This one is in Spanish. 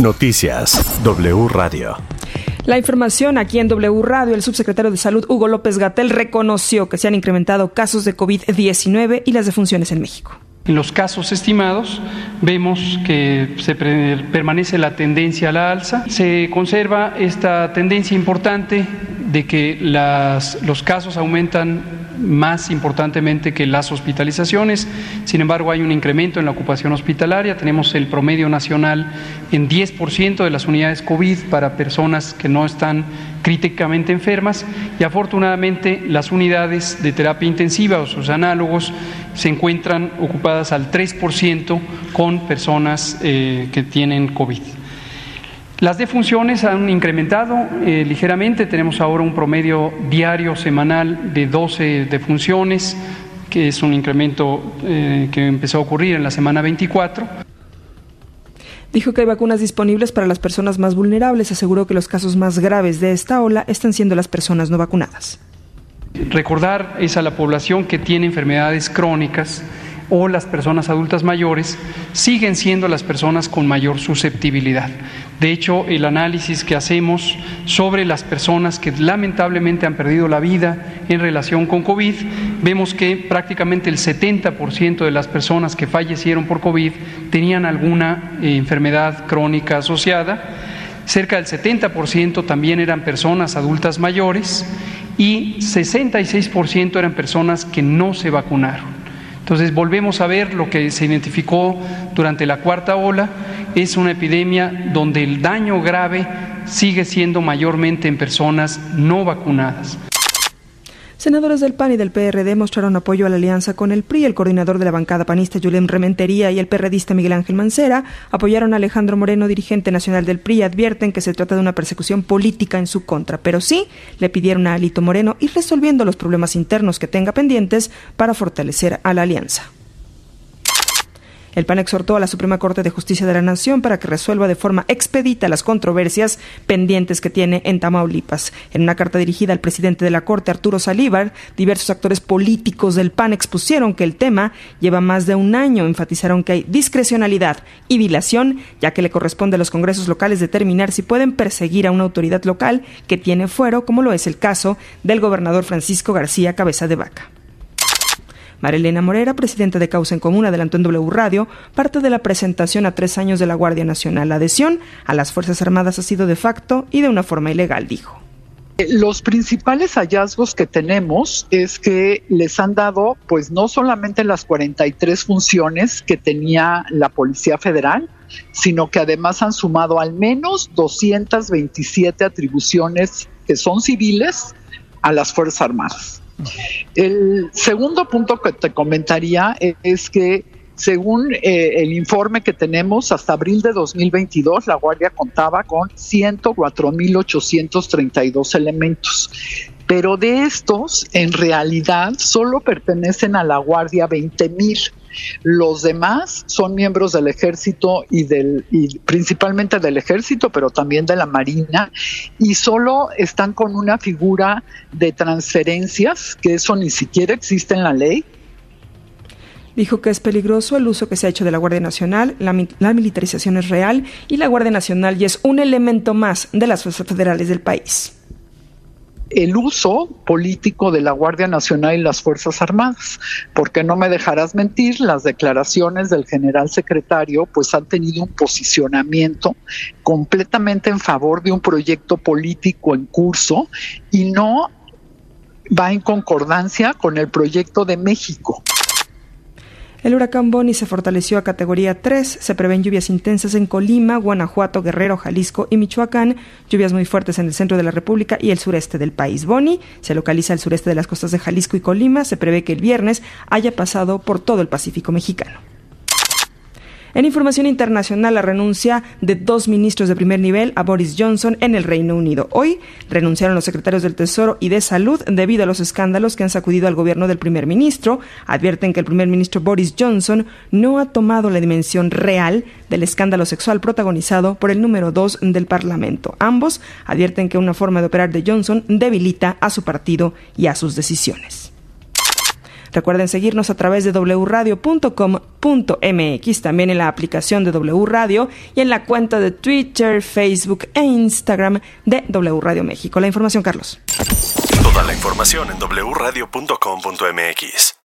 Noticias W Radio. La información aquí en W Radio, el subsecretario de Salud Hugo López Gatel reconoció que se han incrementado casos de COVID-19 y las defunciones en México. En los casos estimados vemos que se permanece la tendencia a la alza. Se conserva esta tendencia importante de que las, los casos aumentan más importantemente que las hospitalizaciones. Sin embargo, hay un incremento en la ocupación hospitalaria. Tenemos el promedio nacional en 10% de las unidades COVID para personas que no están críticamente enfermas y afortunadamente las unidades de terapia intensiva o sus análogos se encuentran ocupadas al 3% con personas eh, que tienen COVID. Las defunciones han incrementado eh, ligeramente, tenemos ahora un promedio diario semanal de 12 defunciones, que es un incremento eh, que empezó a ocurrir en la semana 24. Dijo que hay vacunas disponibles para las personas más vulnerables. Aseguró que los casos más graves de esta ola están siendo las personas no vacunadas. Recordar es a la población que tiene enfermedades crónicas o las personas adultas mayores siguen siendo las personas con mayor susceptibilidad. De hecho, el análisis que hacemos sobre las personas que lamentablemente han perdido la vida en relación con COVID, vemos que prácticamente el 70% de las personas que fallecieron por COVID tenían alguna eh, enfermedad crónica asociada. Cerca del 70% también eran personas adultas mayores y 66% eran personas que no se vacunaron. Entonces volvemos a ver lo que se identificó durante la cuarta ola, es una epidemia donde el daño grave sigue siendo mayormente en personas no vacunadas. Senadores del PAN y del PRD mostraron apoyo a la alianza con el PRI. El coordinador de la bancada panista, Julián Rementería, y el perredista Miguel Ángel Mancera apoyaron a Alejandro Moreno, dirigente nacional del PRI. Advierten que se trata de una persecución política en su contra, pero sí le pidieron a Alito Moreno ir resolviendo los problemas internos que tenga pendientes para fortalecer a la alianza. El PAN exhortó a la Suprema Corte de Justicia de la Nación para que resuelva de forma expedita las controversias pendientes que tiene en Tamaulipas. En una carta dirigida al presidente de la Corte, Arturo Salívar, diversos actores políticos del PAN expusieron que el tema lleva más de un año. Enfatizaron que hay discrecionalidad y dilación, ya que le corresponde a los congresos locales determinar si pueden perseguir a una autoridad local que tiene fuero, como lo es el caso del gobernador Francisco García Cabeza de Vaca. Marilena Morera, presidenta de Causa en Común, adelantó en W Radio parte de la presentación a tres años de la Guardia Nacional. La adhesión a las Fuerzas Armadas ha sido de facto y de una forma ilegal, dijo. Los principales hallazgos que tenemos es que les han dado, pues no solamente las 43 funciones que tenía la Policía Federal, sino que además han sumado al menos 227 atribuciones que son civiles a las Fuerzas Armadas. El segundo punto que te comentaría es que según eh, el informe que tenemos, hasta abril de 2022, la Guardia contaba con 104.832 elementos. Pero de estos, en realidad, solo pertenecen a la Guardia 20.000. Los demás son miembros del ejército y del y principalmente del ejército, pero también de la marina y solo están con una figura de transferencias que eso ni siquiera existe en la ley. Dijo que es peligroso el uso que se ha hecho de la Guardia Nacional, la, la militarización es real y la Guardia Nacional ya es un elemento más de las fuerzas federales del país el uso político de la Guardia Nacional y las Fuerzas Armadas, porque no me dejarás mentir, las declaraciones del general secretario pues han tenido un posicionamiento completamente en favor de un proyecto político en curso y no va en concordancia con el proyecto de México. El huracán Boni se fortaleció a categoría 3. Se prevén lluvias intensas en Colima, Guanajuato, Guerrero, Jalisco y Michoacán. Lluvias muy fuertes en el centro de la República y el sureste del país. Boni se localiza al sureste de las costas de Jalisco y Colima. Se prevé que el viernes haya pasado por todo el Pacífico mexicano. En información internacional, la renuncia de dos ministros de primer nivel a Boris Johnson en el Reino Unido. Hoy renunciaron los secretarios del Tesoro y de Salud debido a los escándalos que han sacudido al gobierno del primer ministro. Advierten que el primer ministro Boris Johnson no ha tomado la dimensión real del escándalo sexual protagonizado por el número dos del Parlamento. Ambos advierten que una forma de operar de Johnson debilita a su partido y a sus decisiones. Recuerden seguirnos a través de wradio.com.mx, también en la aplicación de W Radio y en la cuenta de Twitter, Facebook e Instagram de W Radio México. La información, Carlos. Toda la información en wradio.com.mx.